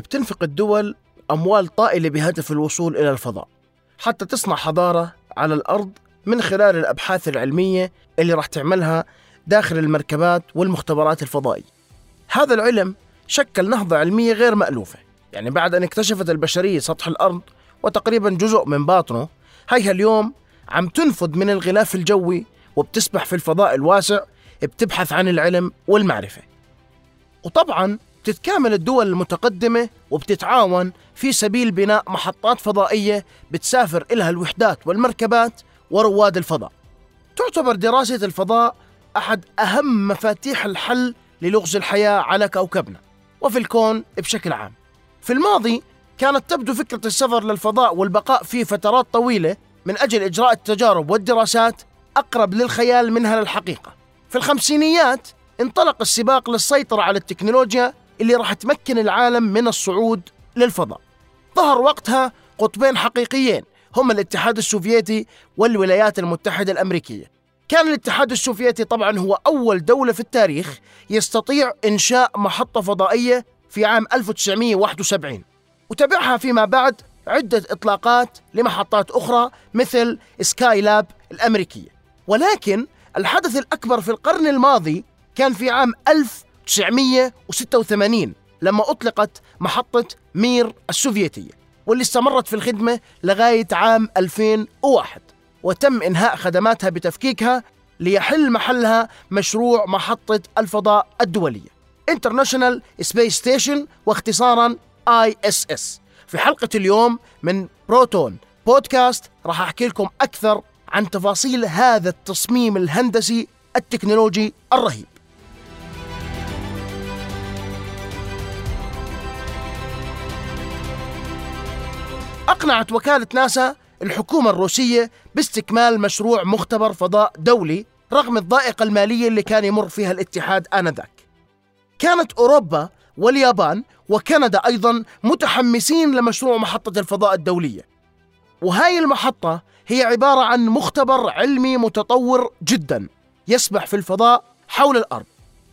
بتنفق الدول أموال طائلة بهدف الوصول إلى الفضاء حتى تصنع حضارة على الأرض من خلال الأبحاث العلمية اللي راح تعملها داخل المركبات والمختبرات الفضائية. هذا العلم شكل نهضة علمية غير مألوفة يعني بعد أن اكتشفت البشرية سطح الأرض وتقريبا جزء من باطنه هيها اليوم عم تنفذ من الغلاف الجوي وبتسبح في الفضاء الواسع بتبحث عن العلم والمعرفة. وطبعا بتتكامل الدول المتقدمة وبتتعاون في سبيل بناء محطات فضائية بتسافر إلها الوحدات والمركبات ورواد الفضاء. تعتبر دراسة الفضاء أحد أهم مفاتيح الحل للغز الحياة على كوكبنا وفي الكون بشكل عام. في الماضي كانت تبدو فكرة السفر للفضاء والبقاء فيه فترات طويلة من أجل إجراء التجارب والدراسات أقرب للخيال منها للحقيقة. في الخمسينيات انطلق السباق للسيطرة على التكنولوجيا اللي راح تمكن العالم من الصعود للفضاء. ظهر وقتها قطبين حقيقيين هم الاتحاد السوفيتي والولايات المتحدة الأمريكية. كان الاتحاد السوفيتي طبعا هو أول دولة في التاريخ يستطيع إنشاء محطة فضائية في عام 1971 وتبعها فيما بعد عدة إطلاقات لمحطات أخرى مثل سكاي لاب الأمريكية. ولكن الحدث الأكبر في القرن الماضي كان في عام 1986 لما أطلقت محطة مير السوفيتية واللي استمرت في الخدمة لغاية عام 2001 وتم إنهاء خدماتها بتفكيكها ليحل محلها مشروع محطة الفضاء الدولية. International Space Station واختصارا ISS في حلقة اليوم من بروتون بودكاست راح أحكي لكم أكثر عن تفاصيل هذا التصميم الهندسي التكنولوجي الرهيب. أقنعت وكالة ناسا الحكومة الروسية باستكمال مشروع مختبر فضاء دولي رغم الضائقة المالية اللي كان يمر فيها الاتحاد آنذاك. كانت أوروبا واليابان وكندا أيضا متحمسين لمشروع محطة الفضاء الدولية. وهاي المحطة هي عبارة عن مختبر علمي متطور جدا يسبح في الفضاء حول الأرض.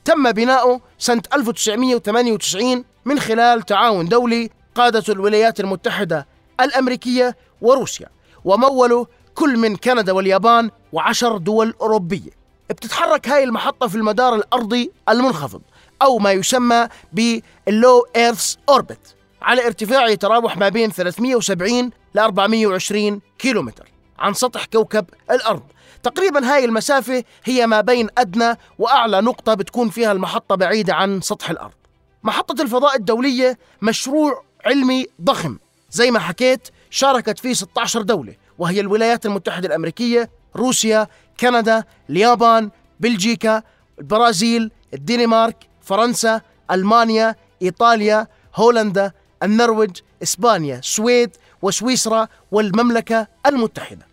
تم بناؤه سنة 1998 من خلال تعاون دولي قادة الولايات المتحدة الأمريكية وروسيا وموله كل من كندا واليابان وعشر دول أوروبية. بتتحرك هاي المحطة في المدار الأرضي المنخفض أو ما يسمى باللو إيرث أوربت على ارتفاع يتراوح ما بين 370 ل 420 كيلومتر عن سطح كوكب الأرض. تقريبا هاي المسافة هي ما بين أدنى وأعلى نقطة بتكون فيها المحطة بعيدة عن سطح الأرض. محطة الفضاء الدولية مشروع علمي ضخم. زي ما حكيت شاركت فيه 16 دولة وهي الولايات المتحدة الأمريكية روسيا كندا اليابان بلجيكا البرازيل الدنمارك فرنسا ألمانيا إيطاليا هولندا النرويج إسبانيا السويد وسويسرا والمملكة المتحدة.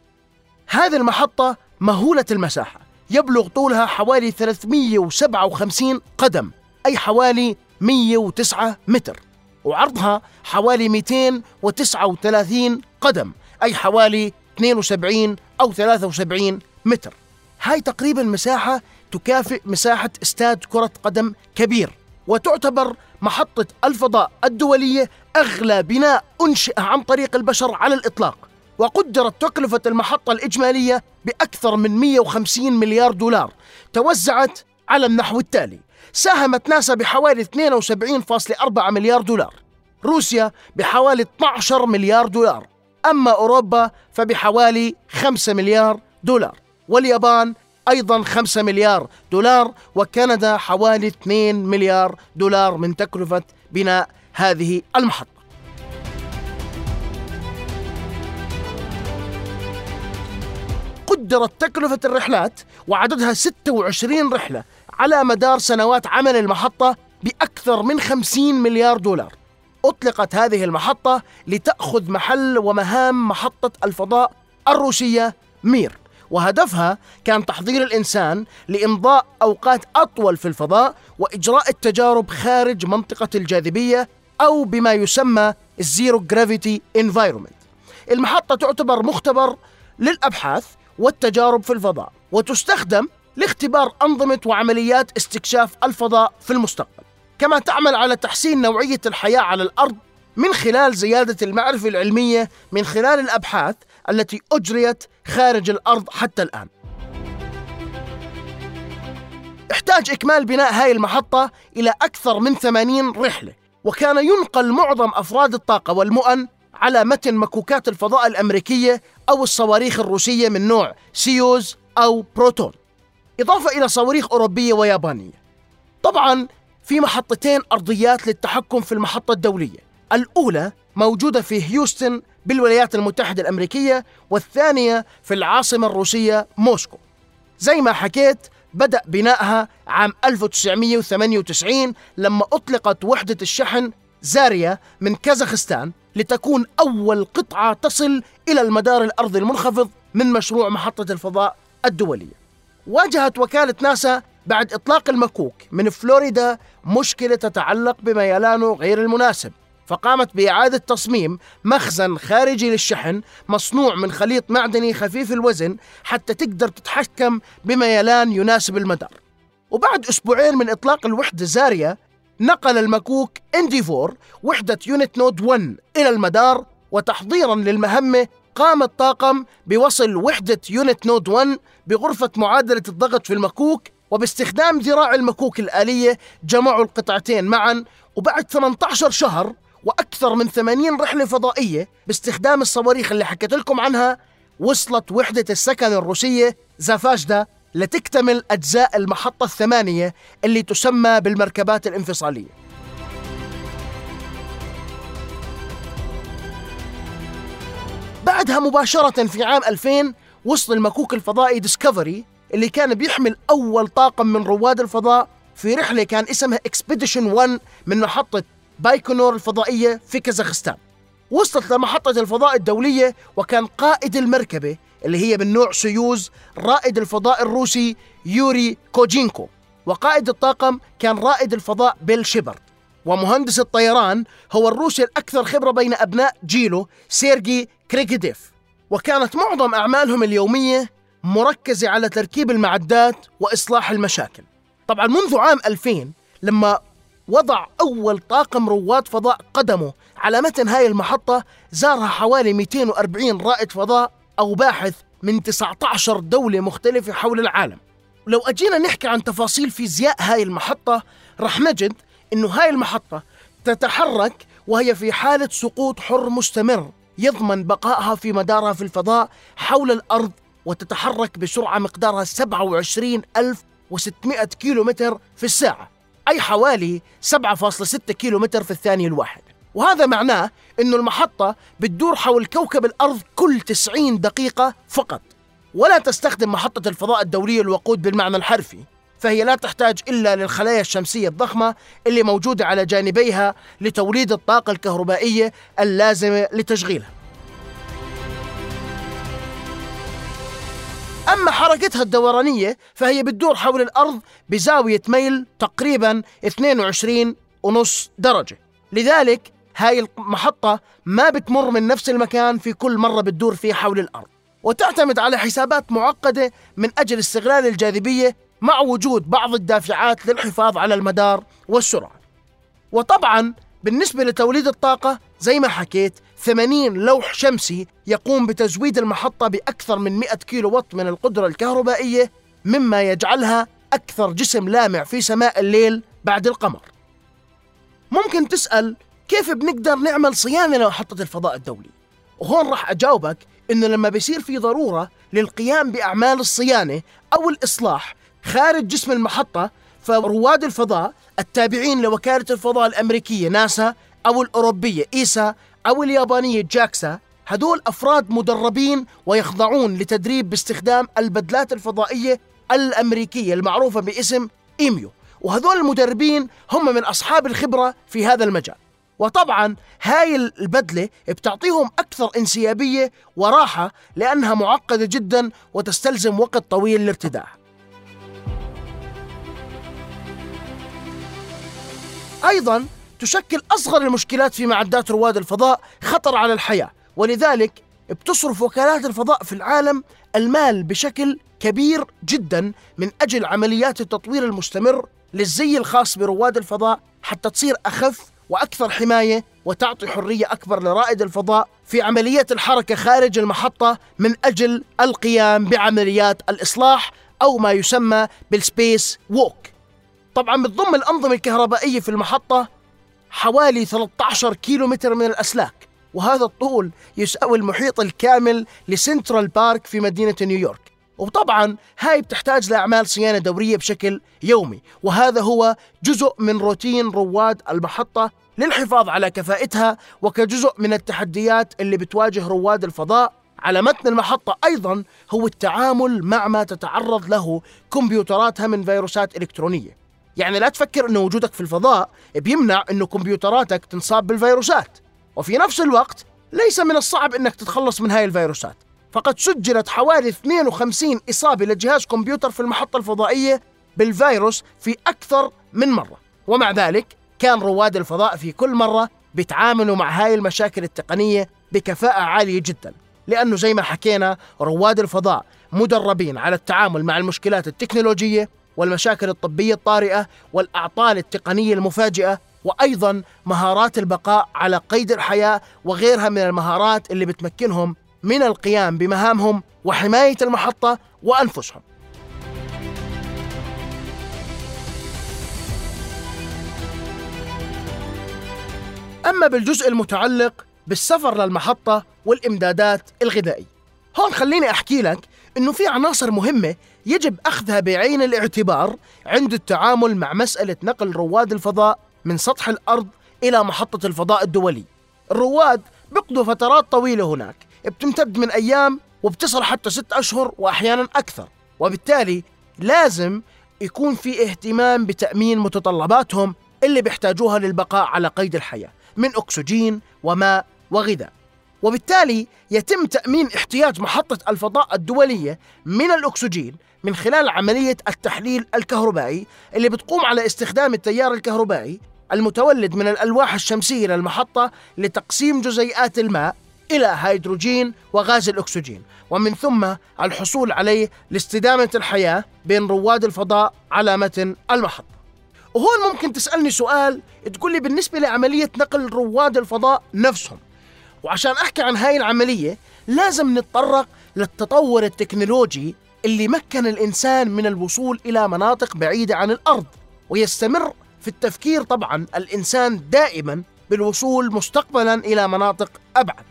هذه المحطة مهولة المساحة يبلغ طولها حوالي 357 قدم أي حوالي 109 متر. وعرضها حوالي 239 قدم أي حوالي 72 أو 73 متر. هاي تقريبا مساحة تكافئ مساحة استاد كرة قدم كبير وتعتبر محطة الفضاء الدولية أغلى بناء أنشئ عن طريق البشر على الإطلاق وقدرت تكلفة المحطة الإجمالية بأكثر من 150 مليار دولار توزعت على النحو التالي. ساهمت ناسا بحوالي 72.4 مليار دولار. روسيا بحوالي 12 مليار دولار. أما أوروبا فبحوالي 5 مليار دولار. واليابان أيضا 5 مليار دولار وكندا حوالي 2 مليار دولار من تكلفة بناء هذه المحطة. قدرت تكلفة الرحلات وعددها 26 رحلة على مدار سنوات عمل المحطة بأكثر من 50 مليار دولار. أطلقت هذه المحطة لتأخذ محل ومهام محطة الفضاء الروسية مير. وهدفها كان تحضير الإنسان لإمضاء أوقات أطول في الفضاء وإجراء التجارب خارج منطقة الجاذبية أو بما يسمى ال zero gravity environment المحطة تعتبر مختبر للأبحاث والتجارب في الفضاء وتستخدم لاختبار أنظمة وعمليات استكشاف الفضاء في المستقبل. كما تعمل على تحسين نوعية الحياة على الأرض من خلال زيادة المعرفة العلمية من خلال الأبحاث التي أجريت خارج الأرض حتى الآن. احتاج إكمال بناء هاي المحطة إلى أكثر من 80 رحلة وكان ينقل معظم أفراد الطاقم والمؤن على متن مكوكات الفضاء الأمريكية أو الصواريخ الروسية من نوع سويوز أو بروتون. إضافة إلى صواريخ أوروبية ويابانية. طبعا في محطتين أرضيات للتحكم في المحطة الدولية. الأولى موجودة في هيوستن بالولايات المتحدة الأمريكية والثانية في العاصمة الروسية موسكو. زي ما حكيت بدأ بنائها عام 1998 لما أطلقت وحدة الشحن زاريا من كازاخستان لتكون أول قطعة تصل إلى المدار الأرضي المنخفض من مشروع محطة الفضاء الدولية. واجهت وكالة ناسا بعد إطلاق المكوك من فلوريدا مشكلة تتعلق بميلانه غير المناسب. فقامت بإعادة تصميم مخزن خارجي للشحن مصنوع من خليط معدني خفيف الوزن حتى تقدر تتحكم بميلان يناسب المدار. وبعد أسبوعين من إطلاق الوحدة زاريا نقل المكوك إنديفور وحدة Unity Node 1 إلى المدار وتحضيرا للمهمة قام الطاقم بوصل وحدة Unity Node 1 بغرفة معادلة الضغط في المكوك وباستخدام ذراع المكوك الآلية جمعوا القطعتين معا وبعد 18 شهر وأكثر من 80 رحلة فضائية باستخدام الصواريخ اللي حكيت لكم عنها وصلت وحدة السكن الروسية زفيزدا لتكتمل أجزاء المحطة الثمانية اللي تسمى بالمركبات الانفصالية. بعدها مباشرة في عام 2000 وصل المكوك الفضائي ديسكفري اللي كان بيحمل أول طاقم من رواد الفضاء في رحلة كان اسمها Expedition 1 من محطة بايكونور الفضائية في كازاخستان. وصلت لمحطة الفضاء الدولية وكان قائد المركبة اللي هي من نوع سويوز رائد الفضاء الروسي يوري جيدزينكو. وقائد الطاقم كان رائد الفضاء بيل شيبرد. ومهندس الطيران هو الروسي الأكثر خبرة بين أبناء جيله سيرجي كريكاليف وكانت معظم أعمالهم اليومية مركزة على تركيب المعدات وإصلاح المشاكل. طبعا منذ عام 2000 لما وضع أول طاقم رواد فضاء قدمه على متن هاي المحطة زارها حوالي 240 رائد فضاء أو باحث من 19 دولة مختلفة حول العالم. لو أجينا نحكي عن تفاصيل فيزياء هاي المحطة رح نجد أنه هاي المحطة تتحرك وهي في حالة سقوط حر مستمر. يضمن بقائها في مدارها في الفضاء حول الأرض وتتحرك بسرعة مقدارها 27600 كيلومتر في الساعة أي حوالي 7.6 كيلومتر في الثانية الواحد. وهذا معناه أن المحطة بتدور حول كوكب الأرض كل 90 دقيقة فقط. ولا تستخدم محطة الفضاء الدولية الوقود بالمعنى الحرفي. فهي لا تحتاج إلا للخلايا الشمسية الضخمة اللي موجودة على جانبيها لتوليد الطاقة الكهربائية اللازمة لتشغيلها. أما حركتها الدورانية فهي بتدور حول الأرض بزاوية ميل تقريبا 22 ونص درجة. لذلك هاي المحطة ما بتمر من نفس المكان في كل مرة بتدور فيه حول الأرض. وتعتمد على حسابات معقدة من أجل استغلال الجاذبية مع وجود بعض الدافعات للحفاظ على المدار والسرعة. وطبعا بالنسبة لتوليد الطاقة زي ما حكيت 80 لوح شمسي يقوم بتزويد المحطة بأكثر من 100 كيلو وات من القدرة الكهربائية مما يجعلها أكثر جسم لامع في سماء الليل بعد القمر. ممكن تسأل كيف بنقدر نعمل صيانة لمحطة الفضاء الدولي؟ وهون راح أجاوبك إنه لما بيصير في ضرورة للقيام بأعمال الصيانة أو الإصلاح خارج جسم المحطة فرواد الفضاء التابعين لوكالة الفضاء الأمريكية ناسا أو الأوروبية إيسا أو اليابانية جاكسا هدول أفراد مدربين ويخضعون لتدريب باستخدام البدلات الفضائية الأمريكية المعروفة باسم إيميو. وهذول المدربين هم من أصحاب الخبرة في هذا المجال. وطبعا هاي البدلة بتعطيهم أكثر انسيابية وراحة لأنها معقدة جدا وتستلزم وقت طويل للارتداء أيضا تشكل أصغر المشكلات في معدات رواد الفضاء خطر على الحياة ولذلك بتصرف وكالات الفضاء في العالم المال بشكل كبير جدا من أجل عمليات التطوير المستمر للزي الخاص برواد الفضاء حتى تصير أخف وأكثر حماية وتعطي حرية أكبر لرائد الفضاء في عملية الحركة خارج المحطة من أجل القيام بعمليات الإصلاح أو ما يسمى بالسبيس ووك طبعا بتضم الأنظمة الكهربائية في المحطة حوالي 13 كيلو متر من الأسلاك وهذا الطول يساوي المحيط الكامل لسنترال بارك في مدينة نيويورك. وطبعا هاي بتحتاج لأعمال صيانة دورية بشكل يومي وهذا هو جزء من روتين رواد المحطة للحفاظ على كفاءتها وكجزء من التحديات اللي بتواجه رواد الفضاء على متن المحطة. أيضا هو التعامل مع ما تتعرض له كمبيوتراتها من فيروسات إلكترونية. يعني لا تفكر أن وجودك في الفضاء بيمنع أنه كمبيوتراتك تنصاب بالفيروسات. وفي نفس الوقت ليس من الصعب أنك تتخلص من هاي الفيروسات. فقد سجلت حوالي 52 إصابة لجهاز كمبيوتر في المحطة الفضائية بالفيروس في أكثر من مرة. ومع ذلك كان رواد الفضاء في كل مرة بيتعاملوا مع هاي المشاكل التقنية بكفاءة عالية جدا. لأنه زي ما حكينا رواد الفضاء مدربين على التعامل مع المشكلات التكنولوجية والمشاكل الطبية الطارئة والأعطال التقنية المفاجئة وأيضا مهارات البقاء على قيد الحياة وغيرها من المهارات اللي بتمكنهم من القيام بمهامهم وحماية المحطة وأنفسهم. أما بالجزء المتعلق بالسفر للمحطة والإمدادات الغذائية هون خليني أحكي لك أنه في عناصر مهمة يجب أخذها بعين الاعتبار عند التعامل مع مسألة نقل رواد الفضاء من سطح الأرض إلى محطة الفضاء الدولي. الرواد بيقضوا فترات طويلة هناك بتمتد من أيام وبتصل حتى ست أشهر وأحيانا أكثر وبالتالي لازم يكون في اهتمام بتأمين متطلباتهم اللي بيحتاجوها للبقاء على قيد الحياة من أكسجين وماء وغذاء. وبالتالي يتم تأمين احتياج محطة الفضاء الدولية من الأكسجين من خلال عملية التحليل الكهربائي اللي بتقوم على استخدام التيار الكهربائي المتولد من الألواح الشمسية للمحطة لتقسيم جزيئات الماء إلى هيدروجين وغاز الأكسجين ومن ثم الحصول عليه لاستدامة الحياة بين رواد الفضاء على متن المحطة. وهون ممكن تسألني سؤال تقول لي بالنسبة لعملية نقل رواد الفضاء نفسهم وعشان أحكي عن هاي العملية لازم نتطرق للتطور التكنولوجي اللي مكن الإنسان من الوصول إلى مناطق بعيدة عن الأرض ويستمر في التفكير طبعا الإنسان دائما بالوصول مستقبلا إلى مناطق أبعد.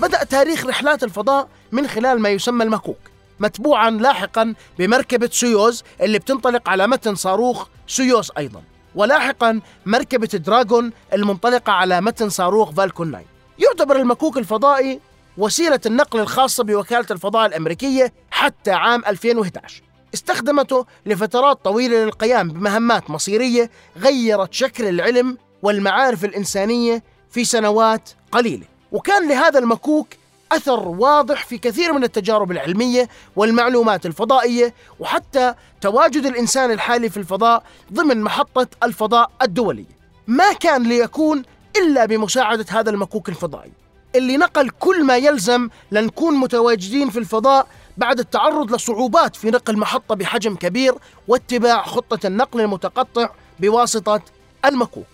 بدأ تاريخ رحلات الفضاء من خلال ما يسمى المكوك متبوعا لاحقا بمركبة سويوز اللي بتنطلق على متن صاروخ سويوز أيضا. ولاحقا مركبة دراغون المنطلقة على متن صاروخ فالكون 9 يعتبر المكوك الفضائي وسيلة النقل الخاصة بوكالة الفضاء الأمريكية حتى عام 2011 استخدمته لفترات طويلة للقيام بمهمات مصيرية غيرت شكل العلم والمعارف الإنسانية في سنوات قليلة. وكان لهذا المكوك أثر واضح في كثير من التجارب العلمية والمعلومات الفضائية وحتى تواجد الإنسان الحالي في الفضاء ضمن محطة الفضاء الدولية ما كان ليكون إلا بمساعدة هذا المكوك الفضائي اللي نقل كل ما يلزم لنكون متواجدين في الفضاء بعد التعرض لصعوبات في نقل محطة بحجم كبير واتباع خطة النقل المتقطع بواسطة المكوك.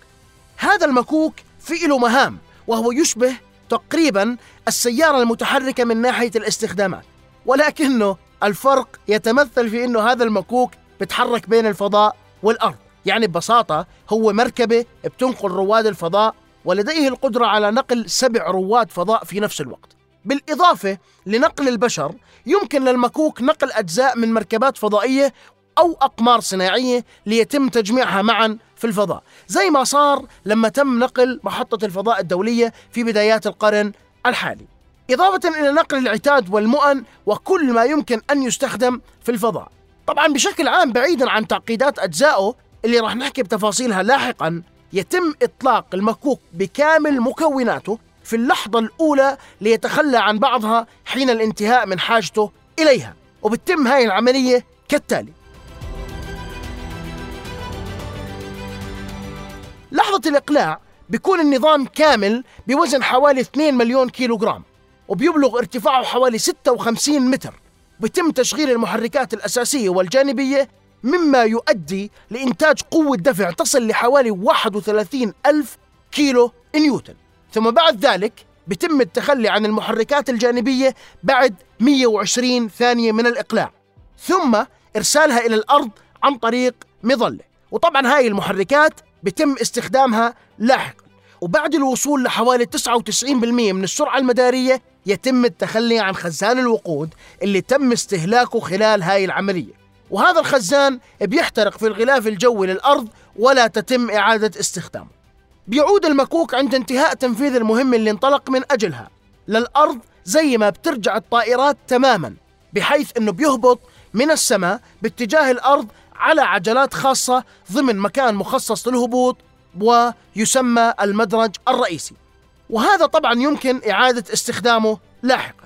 هذا المكوك في له مهام وهو يشبه تقريبا السيارة المتحركة من ناحية الاستخدامات. ولكنه الفرق يتمثل في أنه هذا المكوك بتحرك بين الفضاء والأرض. يعني ببساطة هو مركبة بتنقل رواد الفضاء ولديه القدرة على نقل سبع رواد فضاء في نفس الوقت. بالإضافة لنقل البشر يمكن للمكوك نقل أجزاء من مركبات فضائية أو أقمار صناعية ليتم تجميعها معا في الفضاء. زي ما صار لما تم نقل محطة الفضاء الدولية في بدايات القرن الحالي. إضافة إلى نقل العتاد والمؤن وكل ما يمكن أن يستخدم في الفضاء. طبعا بشكل عام بعيدا عن تعقيدات أجزائه اللي راح نحكي بتفاصيلها لاحقا يتم إطلاق المكوك بكامل مكوناته في اللحظة الأولى ليتخلى عن بعضها حين الانتهاء من حاجته إليها. وبتتم هاي العملية كالتالي. لحظة الإقلاع بيكون النظام كامل بوزن حوالي 2 مليون كيلو جرام وبيبلغ ارتفاعه حوالي 56 متر. بتم تشغيل المحركات الأساسية والجانبية مما يؤدي لإنتاج قوة دفع تصل لحوالي 31 ألف كيلو نيوتن. ثم بعد ذلك بتم التخلي عن المحركات الجانبية بعد 120 ثانية من الإقلاع. ثم إرسالها إلى الأرض عن طريق مظلة. وطبعا هاي المحركات بتم استخدامها لاحقا وبعد الوصول لحوالي 99% من السرعة المدارية يتم التخلي عن خزان الوقود اللي تم استهلاكه خلال هاي العملية. وهذا الخزان بيحترق في الغلاف الجوي للأرض ولا تتم إعادة استخدامه. بيعود المكوك عند انتهاء تنفيذ المهمة اللي انطلق من أجلها. للأرض زي ما بترجع الطائرات تماما بحيث أنه بيهبط من السماء باتجاه الأرض على عجلات خاصة ضمن مكان مخصص للهبوط ويسمى المدرج الرئيسي. وهذا طبعا يمكن إعادة استخدامه لاحقا.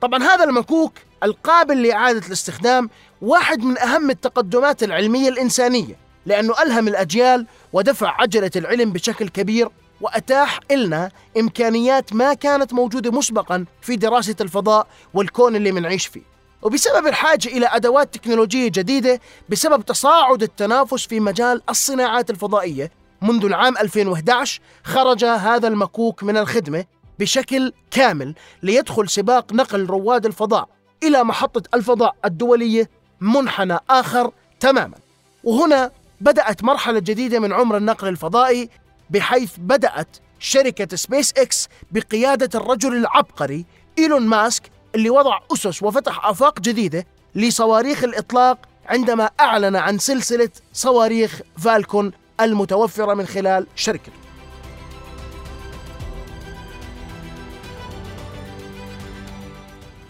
طبعا هذا المكوك القابل لإعادة الاستخدام واحد من أهم التقدمات العلمية الإنسانية لأنه ألهم الأجيال ودفع عجلة العلم بشكل كبير وأتاح لنا إمكانيات ما كانت موجودة مسبقا في دراسة الفضاء والكون اللي منعيش فيه. وبسبب الحاجة إلى أدوات تكنولوجية جديدة بسبب تصاعد التنافس في مجال الصناعات الفضائية منذ العام 2011 خرج هذا المكوك من الخدمة بشكل كامل ليدخل سباق نقل رواد الفضاء إلى محطة الفضاء الدولية منحنى آخر تماما. وهنا بدأت مرحلة جديدة من عمر النقل الفضائي بحيث بدأت شركة سبيس إكس بقيادة الرجل العبقري إيلون ماسك اللي وضع أسس وفتح آفاق جديدة لصواريخ الإطلاق عندما أعلن عن سلسلة صواريخ فالكون المتوفرة من خلال شركته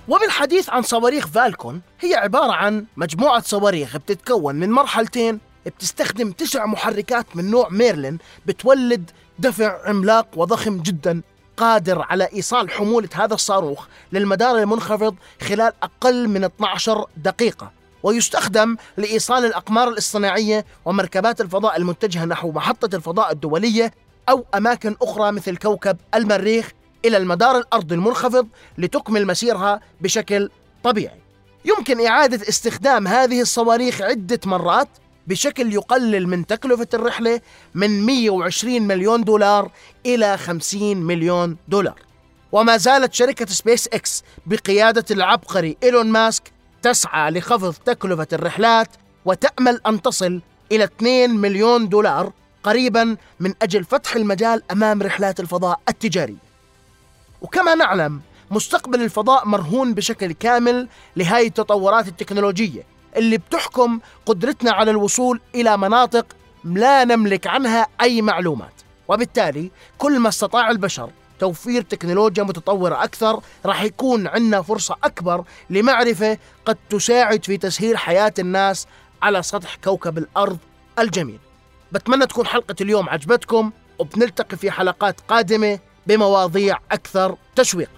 وبالحديث عن صواريخ فالكون هي عبارة عن مجموعة صواريخ بتتكون من مرحلتين بتستخدم تسع محركات من نوع ميرلين بتولد دفع عملاق وضخم جدا قادر على إيصال حمولة هذا الصاروخ للمدار المنخفض خلال أقل من 12 دقيقة ويستخدم لإيصال الأقمار الاصطناعية ومركبات الفضاء المتجهة نحو محطة الفضاء الدولية أو أماكن أخرى مثل كوكب المريخ إلى المدار الأرضي المنخفض لتكمل مسيرها بشكل طبيعي. يمكن إعادة استخدام هذه الصواريخ عدة مرات بشكل يقلل من تكلفة الرحلة من 120 مليون دولار إلى 50 مليون دولار. وما زالت شركة سبيس إكس بقيادة العبقري إيلون ماسك تسعى لخفض تكلفة الرحلات وتأمل أن تصل إلى 2 مليون دولار قريبا من أجل فتح المجال أمام رحلات الفضاء التجارية وكما نعلم مستقبل الفضاء مرهون بشكل كامل لهذه التطورات التكنولوجية اللي بتحكم قدرتنا على الوصول إلى مناطق لا نملك عنها أي معلومات. وبالتالي كل ما استطاع البشر توفير تكنولوجيا متطورة أكثر راح يكون عندنا فرصة أكبر لمعرفة قد تساعد في تسهيل حياة الناس على سطح كوكب الأرض الجميل. بتمنى تكون حلقة اليوم عجبتكم وبنلتقي في حلقات قادمة بمواضيع أكثر تشويق.